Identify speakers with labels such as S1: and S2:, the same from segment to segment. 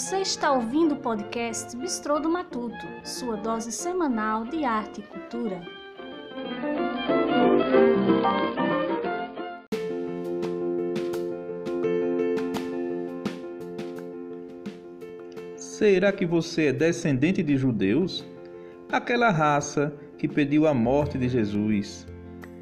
S1: Você está ouvindo o podcast Bistrô do Matuto, sua dose semanal de arte e cultura.
S2: Será que você é descendente de judeus? Aquela raça que pediu a morte de Jesus,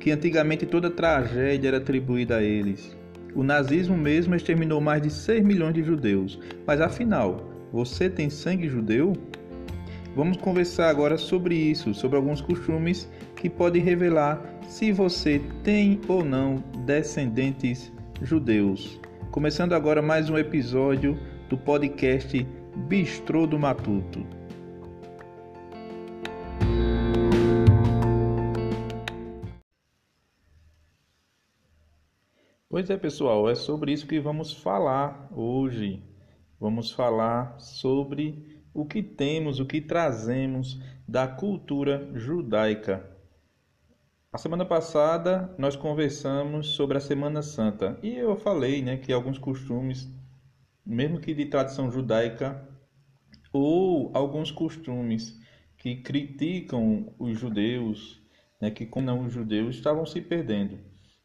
S2: que antigamente toda tragédia era atribuída a eles. O nazismo mesmo exterminou mais de 6 milhões de judeus. Mas afinal, você tem sangue judeu? Vamos conversar agora sobre isso, sobre alguns costumes que podem revelar se você tem ou não descendentes judeus. Começando agora mais um episódio do podcast Bistrô do Matuto. Pois é, pessoal, é sobre isso que vamos falar hoje. Vamos falar sobre o que temos, o que trazemos da cultura judaica. A semana passada nós conversamos sobre a Semana Santa e eu falei né, que alguns costumes, mesmo que de tradição judaica, ou alguns costumes que criticam os judeus, né, que condenam os judeus, estavam se perdendo.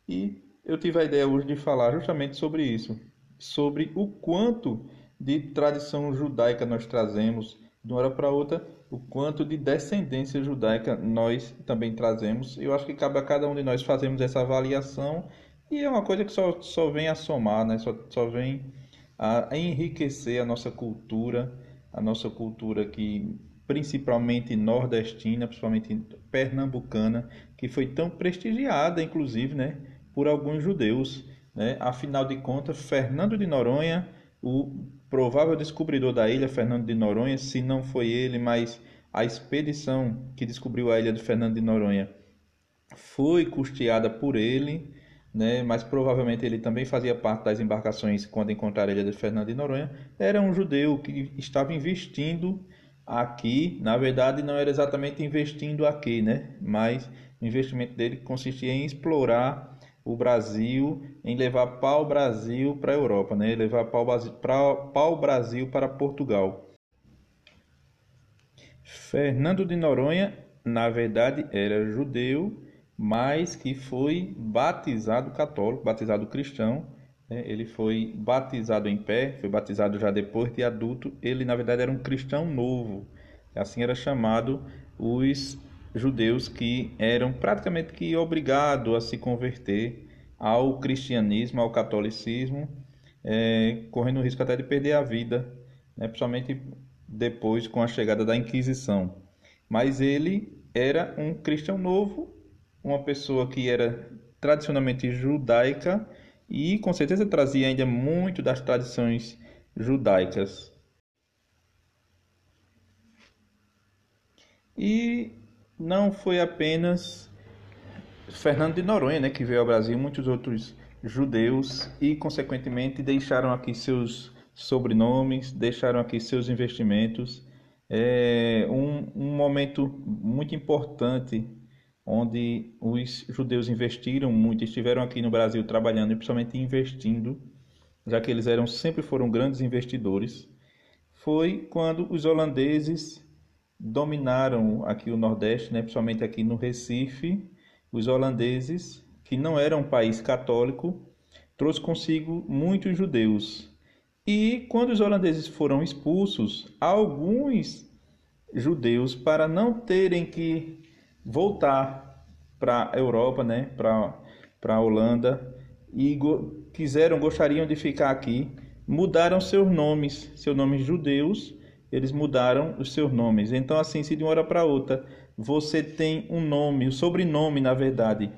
S2: E eu tive a ideia hoje de falar justamente sobre isso, sobre o quanto de tradição judaica nós trazemos de uma hora para outra, o quanto de descendência judaica nós também trazemos. Eu acho que cabe a cada um de nós fazermos essa avaliação e é uma coisa que só, só vem a somar, né? só, só vem a enriquecer a nossa cultura, a nossa cultura que principalmente nordestina, principalmente pernambucana, que foi tão prestigiada, inclusive, né? Por alguns judeus. Né? Afinal de contas, Fernando de Noronha, o provável descobridor da ilha, Fernando de Noronha, se não foi ele, mas a expedição que descobriu a ilha de Fernando de Noronha foi custeada por ele, né? mas provavelmente ele também fazia parte das embarcações quando encontraram a ilha de Fernando de Noronha. Era um judeu que estava investindo aqui, na verdade não era exatamente investindo aqui, né? mas o investimento dele consistia em explorar o Brasil em levar pau-brasil para a Europa, né? levar pau-brasil para Portugal. Fernando de Noronha, na verdade, era judeu, mas que foi batizado católico, batizado cristão. Né? Ele foi batizado em pé, foi batizado já depois de adulto. Ele, na verdade, era um cristão novo. Assim era chamado os judeus que eram praticamente que obrigados a se converter ao cristianismo, ao catolicismo, é, correndo o risco até de perder a vida, né, principalmente depois com a chegada da Inquisição. Mas ele era um cristão novo, uma pessoa que era tradicionalmente judaica e com certeza trazia ainda muito das tradições judaicas. E não foi apenas Fernando de Noronha, né, que veio ao Brasil, muitos outros judeus e, consequentemente, deixaram aqui seus sobrenomes, deixaram aqui seus investimentos. É um, um momento muito importante onde os judeus investiram muito, estiveram aqui no Brasil trabalhando e principalmente investindo, já que eles eram sempre foram grandes investidores. Foi quando os holandeses dominaram aqui o Nordeste, né, principalmente aqui no Recife. Os holandeses, que não eram um país católico, trouxe consigo muitos judeus. E quando os holandeses foram expulsos, alguns judeus, para não terem que voltar para a Europa, né, para a Holanda, e go quiseram, gostariam de ficar aqui, mudaram seus nomes, seus nomes judeus, eles mudaram os seus nomes. Então, assim, se de uma hora para outra você tem um nome, um sobrenome, na verdade,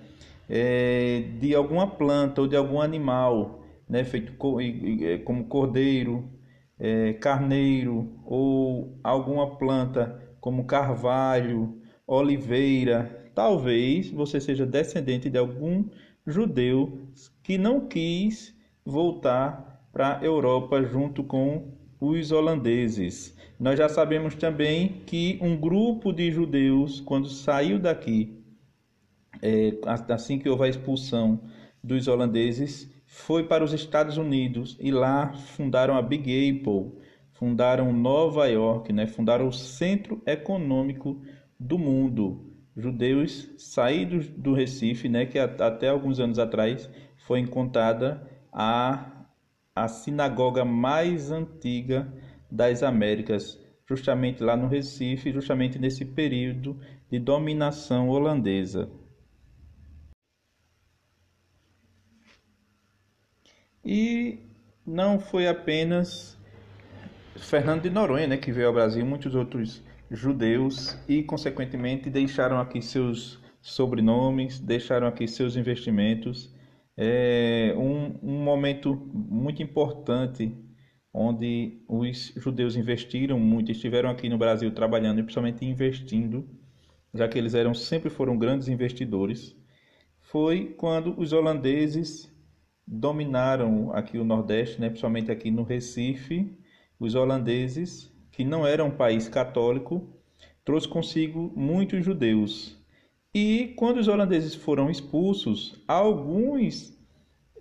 S2: é, de alguma planta ou de algum animal, né, feito é, como cordeiro, é, carneiro ou alguma planta como carvalho, oliveira, talvez você seja descendente de algum judeu que não quis voltar para a Europa junto com os holandeses. Nós já sabemos também que um grupo de judeus, quando saiu daqui, é, assim que houve a expulsão dos holandeses, foi para os Estados Unidos e lá fundaram a Big Apple, fundaram Nova York, né? fundaram o centro econômico do mundo. Judeus saídos do Recife, né? que até alguns anos atrás foi encontrada a, a sinagoga mais antiga das Américas, justamente lá no Recife, justamente nesse período de dominação holandesa. E não foi apenas Fernando de Noronha, né, que veio ao Brasil, muitos outros judeus e, consequentemente, deixaram aqui seus sobrenomes, deixaram aqui seus investimentos. É um, um momento muito importante onde os judeus investiram muito, estiveram aqui no Brasil trabalhando e principalmente investindo, já que eles eram sempre foram grandes investidores, foi quando os holandeses dominaram aqui o Nordeste, né, principalmente aqui no Recife, os holandeses, que não eram um país católico, trouxe consigo muitos judeus. E quando os holandeses foram expulsos, alguns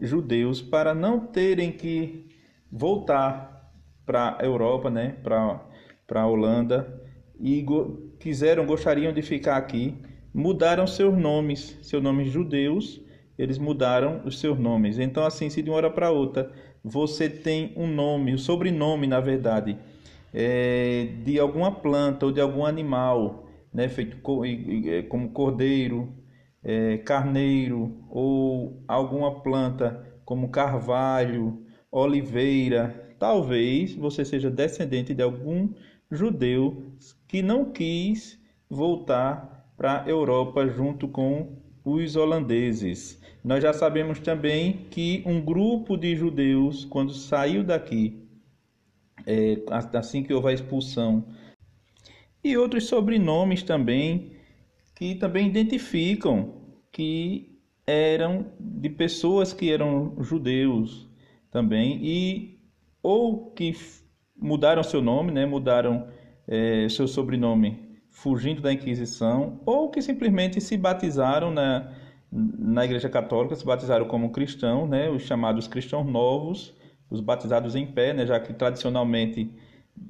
S2: judeus, para não terem que voltar para a Europa, né, para a Holanda, e go quiseram, gostariam de ficar aqui, mudaram seus nomes, seus nomes judeus, eles mudaram os seus nomes. Então, assim, se de uma hora para outra você tem um nome, o um sobrenome, na verdade, é, de alguma planta ou de algum animal, né, feito é, como cordeiro, é, carneiro ou alguma planta como carvalho, oliveira, talvez você seja descendente de algum judeu que não quis voltar para a Europa junto com os holandeses. Nós já sabemos também que um grupo de judeus, quando saiu daqui, é, assim que houve a expulsão, e outros sobrenomes também, que também identificam que eram de pessoas que eram judeus também, e ou que mudaram seu nome, né, mudaram é, seu sobrenome fugindo da Inquisição, ou que simplesmente se batizaram na, na Igreja Católica, se batizaram como cristãos, né, os chamados cristãos novos, os batizados em pé, né, já que tradicionalmente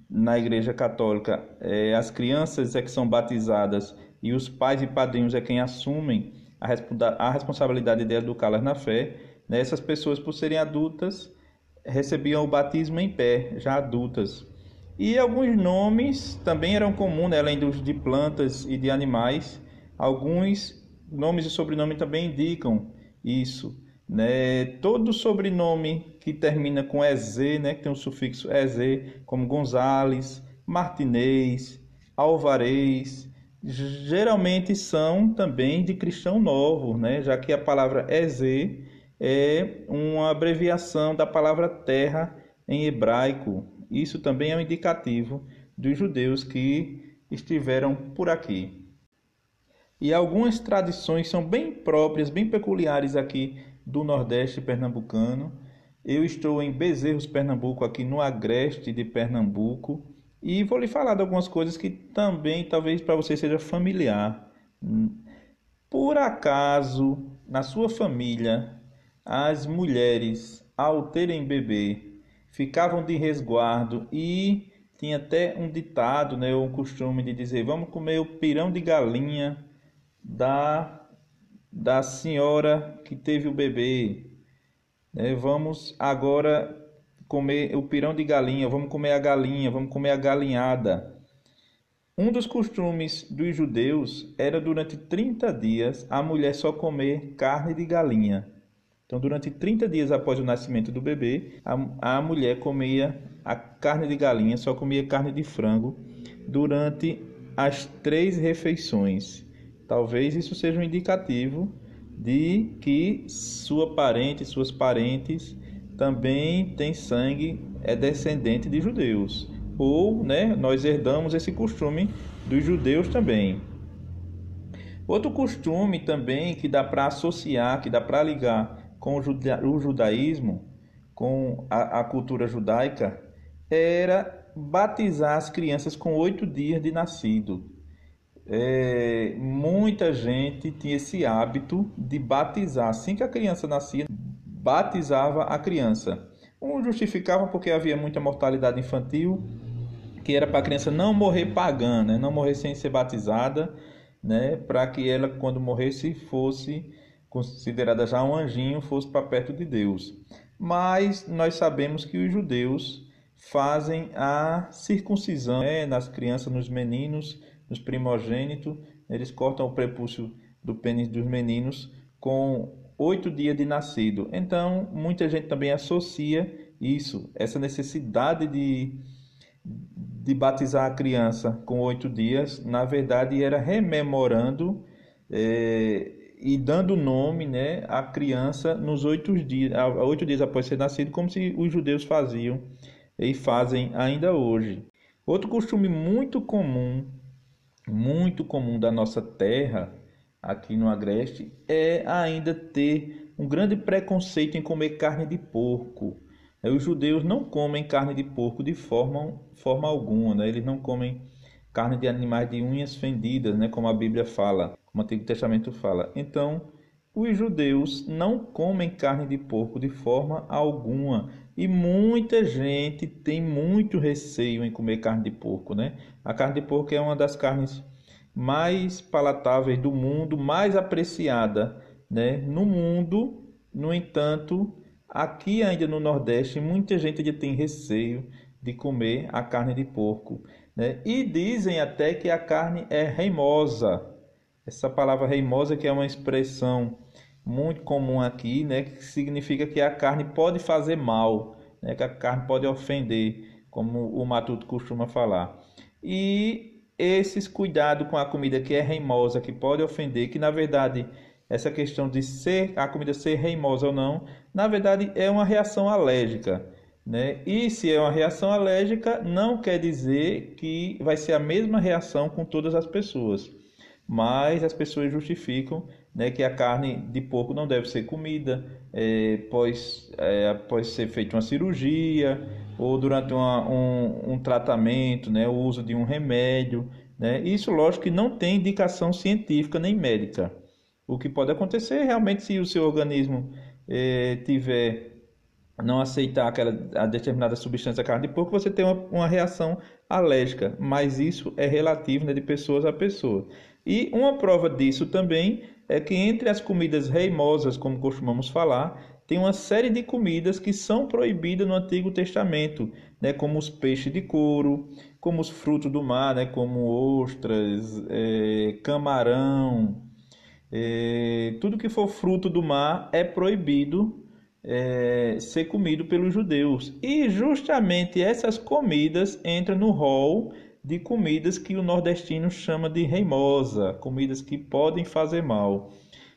S2: na Igreja Católica é, as crianças é que são batizadas e os pais e padrinhos é quem assumem a, a responsabilidade de educá-las na fé. Né, essas pessoas, por serem adultas, recebiam o batismo em pé, já adultas. E alguns nomes também eram comuns, né, além dos de plantas e de animais. Alguns nomes e sobrenome também indicam isso. Né? Todo sobrenome que termina com EZ, né, que tem o sufixo EZ, como Gonzales, Martinez, Alvarez, geralmente são também de cristão novo, né? já que a palavra EZ é uma abreviação da palavra terra em hebraico, isso também é um indicativo dos judeus que estiveram por aqui. E algumas tradições são bem próprias, bem peculiares aqui do Nordeste pernambucano. Eu estou em Bezerros, Pernambuco, aqui no agreste de Pernambuco, e vou lhe falar de algumas coisas que também talvez para você seja familiar. Por acaso, na sua família, as mulheres, ao terem bebê, ficavam de resguardo e tinha até um ditado, né, um costume de dizer: vamos comer o pirão de galinha da da senhora que teve o bebê. Né? Vamos agora comer o pirão de galinha, vamos comer a galinha, vamos comer a galinhada. Um dos costumes dos judeus era durante 30 dias a mulher só comer carne de galinha. Então, durante 30 dias após o nascimento do bebê, a, a mulher comia a carne de galinha, só comia carne de frango durante as três refeições. Talvez isso seja um indicativo de que sua parente, suas parentes também têm sangue, é descendente de judeus. Ou, né, nós herdamos esse costume dos judeus também. Outro costume também que dá para associar, que dá para ligar com o, juda o judaísmo, com a, a, cultura judaica, era batizar as crianças com oito dias de nascido. É, muita gente tinha esse hábito de batizar. Assim que a criança nascia, batizava a criança. Um justificava porque havia muita mortalidade infantil, que era para a criança não morrer pagã, né? não morrer sem ser batizada, né? para que ela, quando morresse, fosse considerada já um anjinho, fosse para perto de Deus. Mas nós sabemos que os judeus fazem a circuncisão né? nas crianças, nos meninos, nos primogênitos, eles cortam o prepúcio do pênis dos meninos com oito dias de nascido. Então, muita gente também associa isso, essa necessidade de, de batizar a criança com oito dias, na verdade, era rememorando é, e dando nome né, à criança nos oito dias, oito dias após ser nascido, como se os judeus faziam e fazem ainda hoje. Outro costume muito comum, muito comum da nossa terra aqui no Agreste é ainda ter um grande preconceito em comer carne de porco. Os judeus não comem carne de porco de forma, forma alguma, né? eles não comem carne de animais de unhas fendidas, né? como a Bíblia fala, como o Antigo Testamento fala. Então, os judeus não comem carne de porco de forma alguma. E muita gente tem muito receio em comer carne de porco, né? A carne de porco é uma das carnes mais palatáveis do mundo, mais apreciada né, no mundo. No entanto, aqui ainda no Nordeste, muita gente ainda tem receio de comer a carne de porco. Né? E dizem até que a carne é reimosa. Essa palavra reimosa que é uma expressão muito comum aqui, né, que significa que a carne pode fazer mal, né, que a carne pode ofender, como o Matuto costuma falar. E esses cuidados com a comida que é reimosa, que pode ofender, que na verdade essa questão de ser a comida ser reimosa ou não, na verdade é uma reação alérgica, né? E se é uma reação alérgica, não quer dizer que vai ser a mesma reação com todas as pessoas. Mas as pessoas justificam né, que a carne de porco não deve ser comida é, após, é, após ser feita uma cirurgia ou durante uma, um, um tratamento, né, o uso de um remédio. Né? Isso, lógico, que não tem indicação científica nem médica. O que pode acontecer é realmente se o seu organismo é, tiver não aceitar aquela a determinada substância da carne de porco, você tem uma, uma reação alérgica, mas isso é relativo né, de pessoas a pessoa. E uma prova disso também é que entre as comidas reimosas, como costumamos falar, tem uma série de comidas que são proibidas no Antigo Testamento, né, como os peixes de couro, como os frutos do mar, né, como ostras, é, camarão, é, tudo que for fruto do mar é proibido é, ser comido pelos judeus. E justamente essas comidas entram no rol de comidas que o nordestino chama de reimosa, comidas que podem fazer mal.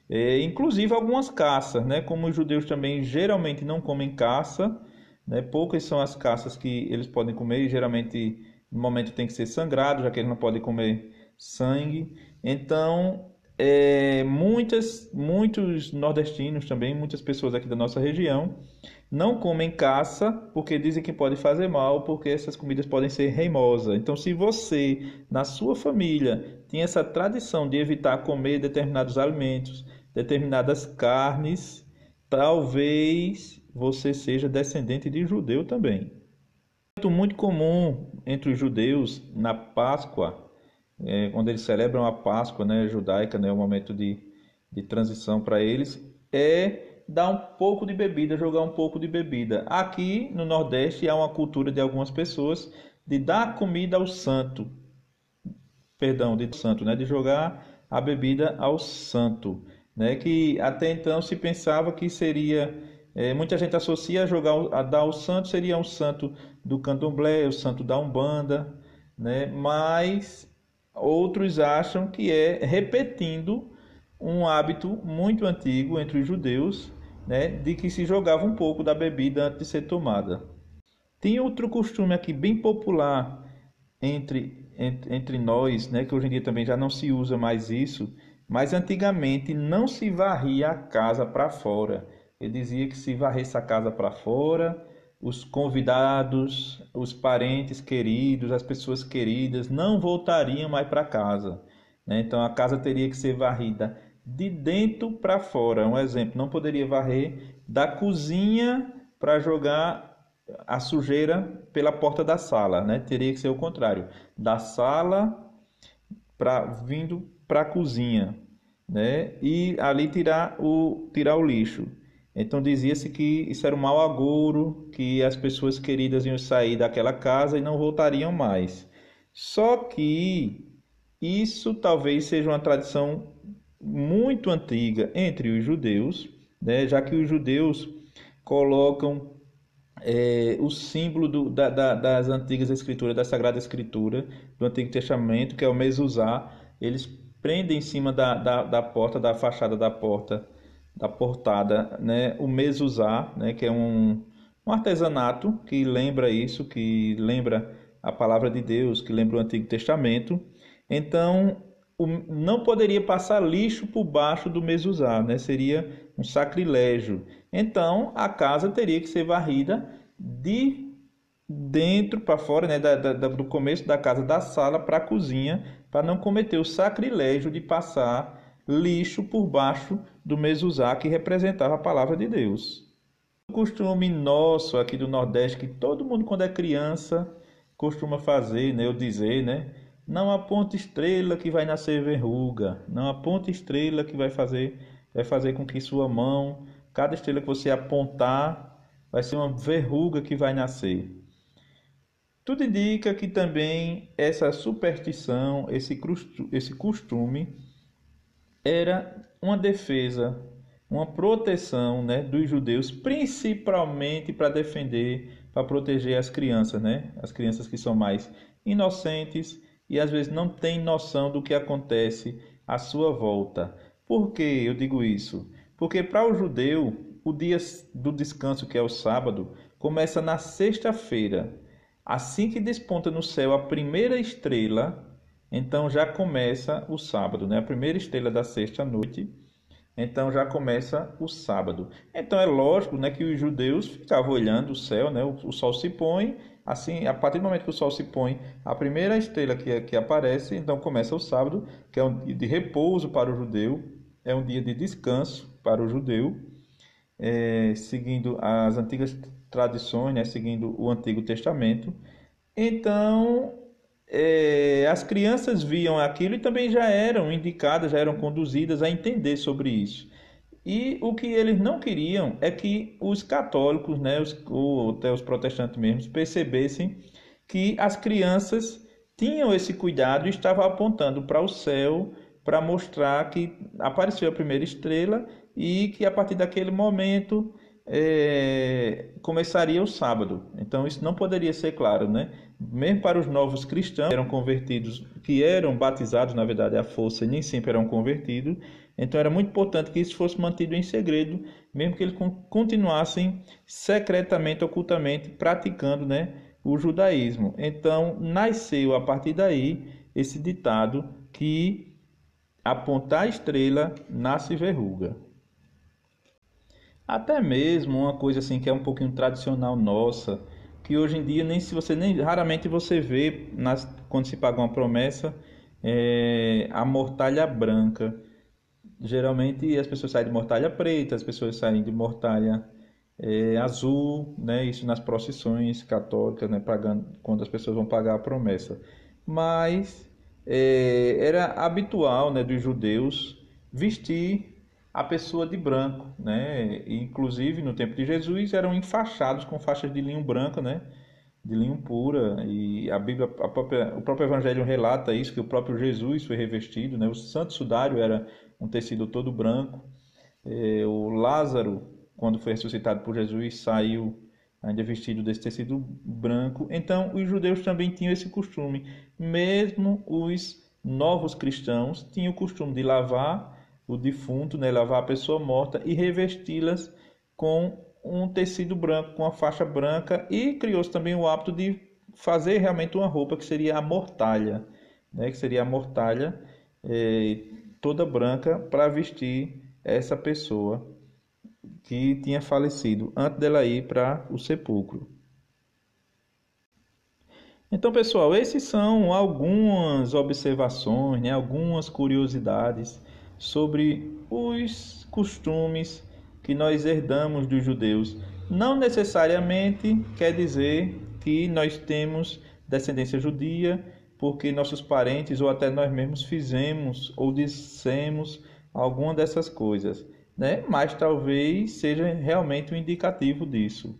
S2: É, inclusive algumas caças, né? Como os judeus também geralmente não comem caça, né? Poucas são as caças que eles podem comer e geralmente no momento tem que ser sangrado, já que eles não podem comer sangue. Então, é, muitas, muitos nordestinos também, muitas pessoas aqui da nossa região, não comem caça porque dizem que pode fazer mal, porque essas comidas podem ser reimosas. Então, se você, na sua família, tem essa tradição de evitar comer determinados alimentos, determinadas carnes, talvez você seja descendente de judeu também. Muito comum entre os judeus na Páscoa, é, quando eles celebram a Páscoa né, judaica, né, o momento de, de transição para eles, é dar um pouco de bebida, jogar um pouco de bebida. Aqui no Nordeste há uma cultura de algumas pessoas de dar comida ao santo, perdão, de santo, né, de jogar a bebida ao santo né? Que até então se pensava que seria é, muita gente associa a jogar a dar o santo seria um santo do candomblé, o santo da umbanda, né? Mas outros acham que é repetindo um hábito muito antigo entre os judeus, né? De que se jogava um pouco da bebida antes de ser tomada. Tem outro costume aqui bem popular entre, entre, entre nós, né? Que hoje em dia também já não se usa mais isso mas antigamente não se varria a casa para fora. Ele dizia que se varresse a casa para fora, os convidados, os parentes queridos, as pessoas queridas não voltariam mais para casa. Né? Então a casa teria que ser varrida de dentro para fora. Um exemplo, não poderia varrer da cozinha para jogar a sujeira pela porta da sala, né? Teria que ser o contrário, da sala para vindo para a cozinha, né? E ali tirar o tirar o lixo. Então dizia-se que isso era um mau agouro, que as pessoas queridas iam sair daquela casa e não voltariam mais. Só que isso talvez seja uma tradição muito antiga entre os judeus, né? já que os judeus colocam é, o símbolo do, da, da, das antigas escrituras, da Sagrada Escritura, do Antigo Testamento, que é o mezuzá, eles prendem em cima da, da, da porta, da fachada da porta, da portada, né, o mezuzá, né, que é um, um artesanato que lembra isso, que lembra a palavra de Deus, que lembra o Antigo Testamento. Então, não poderia passar lixo por baixo do mezuzá, né? seria um sacrilégio. Então a casa teria que ser varrida de dentro para fora, né? Da, da, do começo da casa da sala para a cozinha, para não cometer o sacrilégio de passar lixo por baixo do mezuzá que representava a palavra de Deus. O costume nosso aqui do Nordeste, que todo mundo quando é criança costuma fazer, né? Eu dizer, né? Não aponte estrela que vai nascer verruga. Não aponte estrela que vai fazer, vai fazer com que sua mão, cada estrela que você apontar, vai ser uma verruga que vai nascer. Tudo indica que também essa superstição, esse costume, era uma defesa, uma proteção né, dos judeus, principalmente para defender, para proteger as crianças, né? as crianças que são mais inocentes e às vezes não tem noção do que acontece à sua volta. Por que eu digo isso? Porque para o judeu, o dia do descanso, que é o sábado, começa na sexta-feira. Assim que desponta no céu a primeira estrela, então já começa o sábado, né? A primeira estrela da sexta noite, então já começa o sábado. Então é lógico, né, que os judeus ficavam olhando o céu, né? O, o sol se põe Assim, a partir do momento que o sol se põe, a primeira estrela que, que aparece, então começa o sábado, que é um dia de repouso para o judeu, é um dia de descanso para o judeu, é, seguindo as antigas tradições, né, seguindo o Antigo Testamento. Então, é, as crianças viam aquilo e também já eram indicadas, já eram conduzidas a entender sobre isso. E o que eles não queriam é que os católicos, né, os, ou até os protestantes mesmos, percebessem que as crianças tinham esse cuidado e estavam apontando para o céu para mostrar que apareceu a primeira estrela e que a partir daquele momento é, começaria o sábado. Então isso não poderia ser claro, né? Mesmo para os novos cristãos que eram convertidos, que eram batizados na verdade à força, nem sempre eram convertidos então era muito importante que isso fosse mantido em segredo, mesmo que eles continuassem secretamente, ocultamente praticando né, o judaísmo. Então nasceu a partir daí esse ditado que apontar estrela nasce verruga. Até mesmo uma coisa assim que é um pouquinho tradicional nossa, que hoje em dia nem se você nem raramente você vê nas, quando se paga uma promessa é, a mortalha branca geralmente as pessoas saem de mortalha preta, as pessoas saem de mortalha é, azul, né? Isso nas procissões católicas, né? Pagando quando as pessoas vão pagar a promessa. Mas é, era habitual, né, dos judeus vestir a pessoa de branco, né? inclusive no tempo de Jesus eram enfaixados com faixas de linho branco, né? De linho pura e a Bíblia, a própria, o próprio Evangelho relata isso que o próprio Jesus foi revestido, né? O santo sudário era um tecido todo branco. É, o Lázaro, quando foi ressuscitado por Jesus, saiu ainda vestido desse tecido branco. Então, os judeus também tinham esse costume. Mesmo os novos cristãos tinham o costume de lavar o defunto, né, lavar a pessoa morta e revesti-las com um tecido branco, com a faixa branca, e criou-se também o hábito de fazer realmente uma roupa que seria a mortalha, né, que seria a mortalha. É, toda branca para vestir essa pessoa que tinha falecido antes dela ir para o sepulcro. Então, pessoal, esses são algumas observações, né, algumas curiosidades sobre os costumes que nós herdamos dos judeus. Não necessariamente quer dizer que nós temos descendência judia, porque nossos parentes ou até nós mesmos fizemos ou dissemos alguma dessas coisas, né? Mas talvez seja realmente um indicativo disso.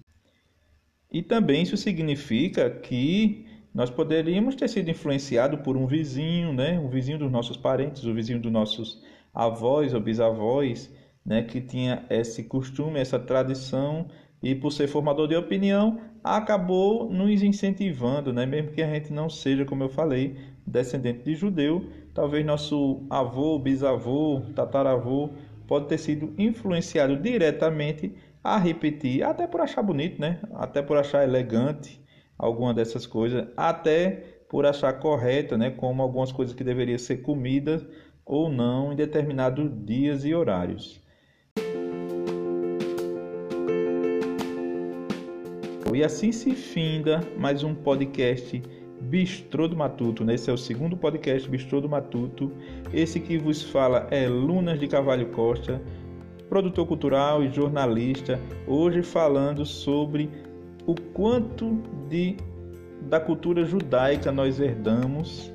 S2: E também isso significa que nós poderíamos ter sido influenciados por um vizinho, né? Um vizinho dos nossos parentes, o vizinho dos nossos avós ou bisavós, né? Que tinha esse costume, essa tradição e por ser formador de opinião, acabou nos incentivando, né? mesmo que a gente não seja, como eu falei, descendente de judeu, talvez nosso avô, bisavô, tataravô pode ter sido influenciado diretamente a repetir, até por achar bonito, né? Até por achar elegante alguma dessas coisas, até por achar correta, né? Como algumas coisas que deveriam ser comidas ou não em determinados dias e horários. E assim se finda mais um podcast Bistrô do Matuto. Esse é o segundo podcast Bistrô do Matuto. Esse que vos fala é Lunas de Cavalho Costa, produtor cultural e jornalista. Hoje falando sobre o quanto de da cultura judaica nós herdamos.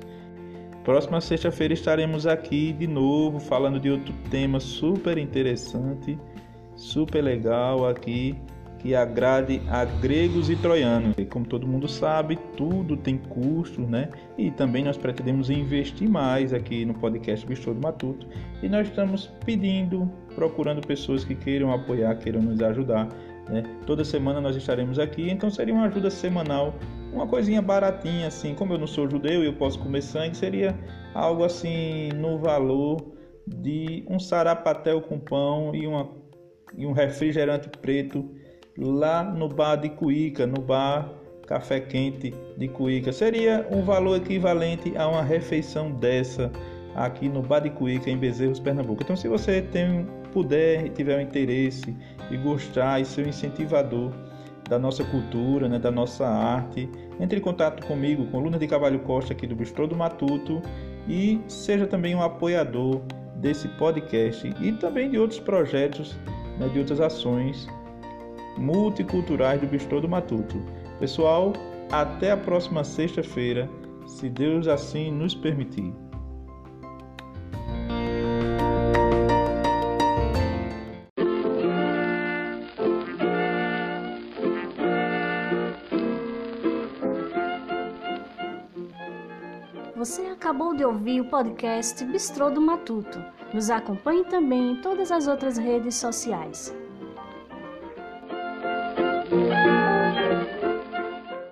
S2: Próxima sexta-feira estaremos aqui de novo falando de outro tema super interessante, super legal aqui que agrade a gregos e troianos. E como todo mundo sabe, tudo tem custos, né? E também nós pretendemos investir mais aqui no podcast Bistrô do Matuto. E nós estamos pedindo, procurando pessoas que queiram apoiar, queiram nos ajudar. Né? Toda semana nós estaremos aqui, então seria uma ajuda semanal, uma coisinha baratinha assim. Como eu não sou judeu e eu posso comer sangue, seria algo assim no valor de um sarapatel com pão e, uma, e um refrigerante preto lá no bar de Cuíca, no bar Café Quente de Cuíca. Seria um valor equivalente a uma refeição dessa aqui no bar de Cuíca, em Bezerros, Pernambuco. Então, se você tem, puder e tiver um interesse e gostar e ser um incentivador da nossa cultura, né, da nossa arte, entre em contato comigo, com Luna de Cavalho Costa aqui do Bistrô do Matuto e seja também um apoiador desse podcast e também de outros projetos, né, de outras ações multiculturais do Bistrô do Matuto. Pessoal, até a próxima sexta-feira, se Deus assim nos permitir.
S1: Ouvir o podcast Bistrô do Matuto. Nos acompanhe também em todas as outras redes sociais.